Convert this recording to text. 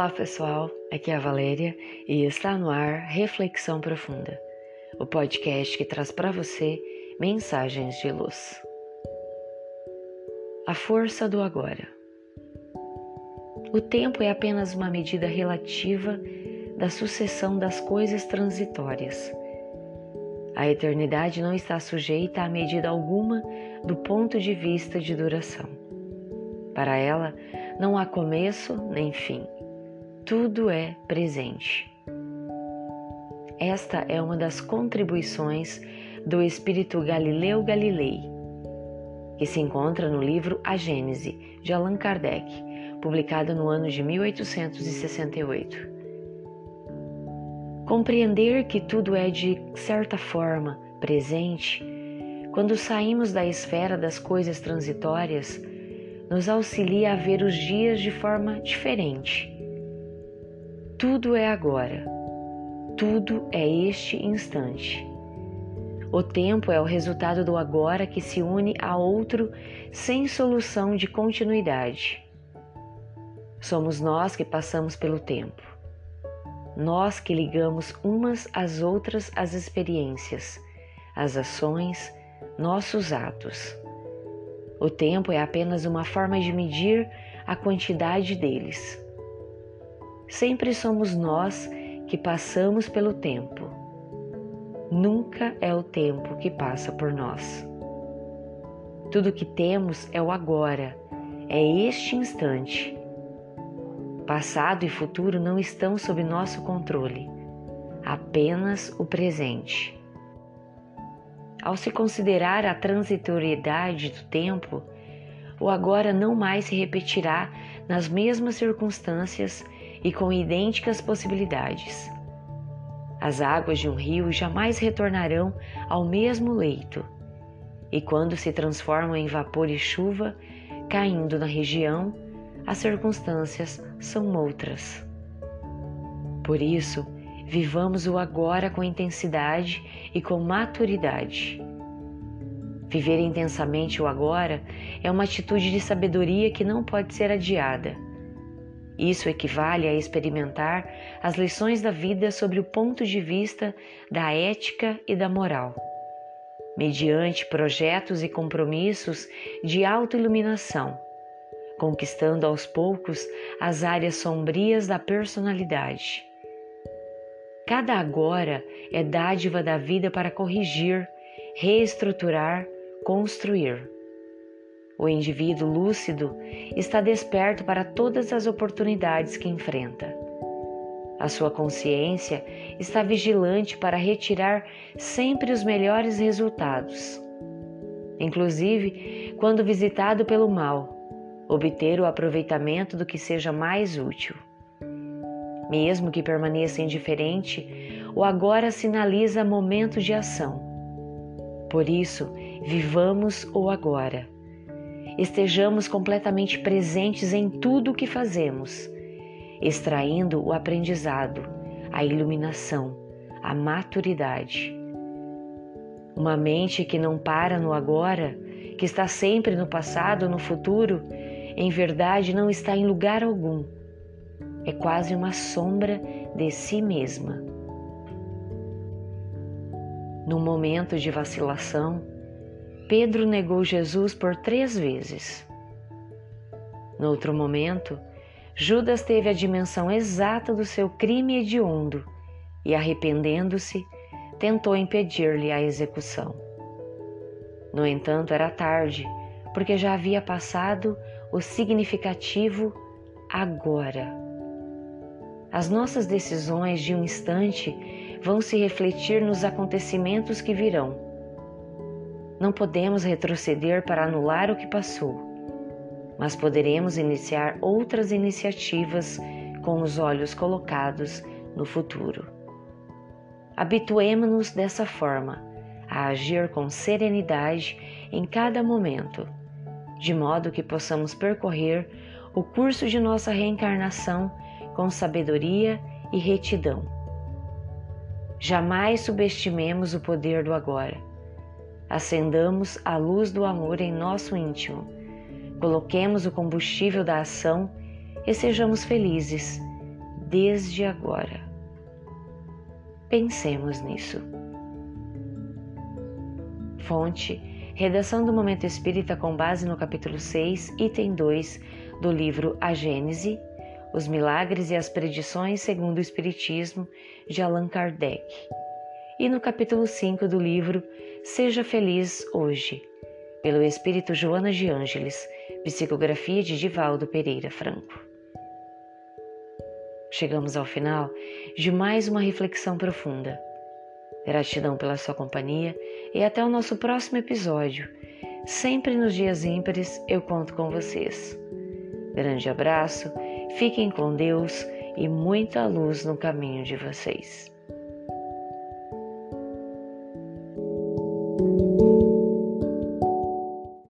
Olá pessoal, aqui é a Valéria e está no ar Reflexão Profunda, o podcast que traz para você mensagens de luz. A força do agora. O tempo é apenas uma medida relativa da sucessão das coisas transitórias. A eternidade não está sujeita a medida alguma do ponto de vista de duração. Para ela, não há começo nem fim tudo é presente. Esta é uma das contribuições do espírito Galileu Galilei, que se encontra no livro A Gênese, de Allan Kardec, publicado no ano de 1868. Compreender que tudo é de certa forma presente, quando saímos da esfera das coisas transitórias, nos auxilia a ver os dias de forma diferente tudo é agora. Tudo é este instante. O tempo é o resultado do agora que se une a outro sem solução de continuidade. Somos nós que passamos pelo tempo. Nós que ligamos umas às outras as experiências, as ações, nossos atos. O tempo é apenas uma forma de medir a quantidade deles. Sempre somos nós que passamos pelo tempo. Nunca é o tempo que passa por nós. Tudo que temos é o agora, é este instante. Passado e futuro não estão sob nosso controle, apenas o presente. Ao se considerar a transitoriedade do tempo, o agora não mais se repetirá nas mesmas circunstâncias e com idênticas possibilidades. As águas de um rio jamais retornarão ao mesmo leito, e quando se transformam em vapor e chuva, caindo na região, as circunstâncias são outras. Por isso, vivamos o agora com intensidade e com maturidade. Viver intensamente o agora é uma atitude de sabedoria que não pode ser adiada isso equivale a experimentar as lições da vida sobre o ponto de vista da ética e da moral, mediante projetos e compromissos de autoiluminação, conquistando aos poucos as áreas sombrias da personalidade. Cada agora é dádiva da vida para corrigir, reestruturar, construir. O indivíduo lúcido está desperto para todas as oportunidades que enfrenta. A sua consciência está vigilante para retirar sempre os melhores resultados. Inclusive, quando visitado pelo mal, obter o aproveitamento do que seja mais útil. Mesmo que permaneça indiferente, o agora sinaliza momento de ação. Por isso, vivamos o agora estejamos completamente presentes em tudo o que fazemos, extraindo o aprendizado, a iluminação, a maturidade. Uma mente que não para no agora, que está sempre no passado no futuro, em verdade não está em lugar algum. É quase uma sombra de si mesma. No momento de vacilação, Pedro negou Jesus por três vezes. No outro momento, Judas teve a dimensão exata do seu crime hediondo e, arrependendo-se, tentou impedir-lhe a execução. No entanto, era tarde, porque já havia passado o significativo agora. As nossas decisões de um instante vão se refletir nos acontecimentos que virão não podemos retroceder para anular o que passou, mas poderemos iniciar outras iniciativas com os olhos colocados no futuro. Habituemo-nos dessa forma a agir com serenidade em cada momento, de modo que possamos percorrer o curso de nossa reencarnação com sabedoria e retidão. Jamais subestimemos o poder do agora acendamos a luz do amor em nosso íntimo, coloquemos o combustível da ação e sejamos felizes, desde agora. Pensemos nisso. Fonte: Redação do Momento Espírita com base no capítulo 6, item 2 do livro A Gênese, Os Milagres e as Predições segundo o Espiritismo, de Allan Kardec. E no capítulo 5 do livro Seja Feliz Hoje, pelo Espírito Joana de Ângeles, psicografia de Divaldo Pereira Franco. Chegamos ao final de mais uma reflexão profunda. Gratidão pela sua companhia e até o nosso próximo episódio. Sempre nos dias ímpares eu conto com vocês. Grande abraço, fiquem com Deus e muita luz no caminho de vocês.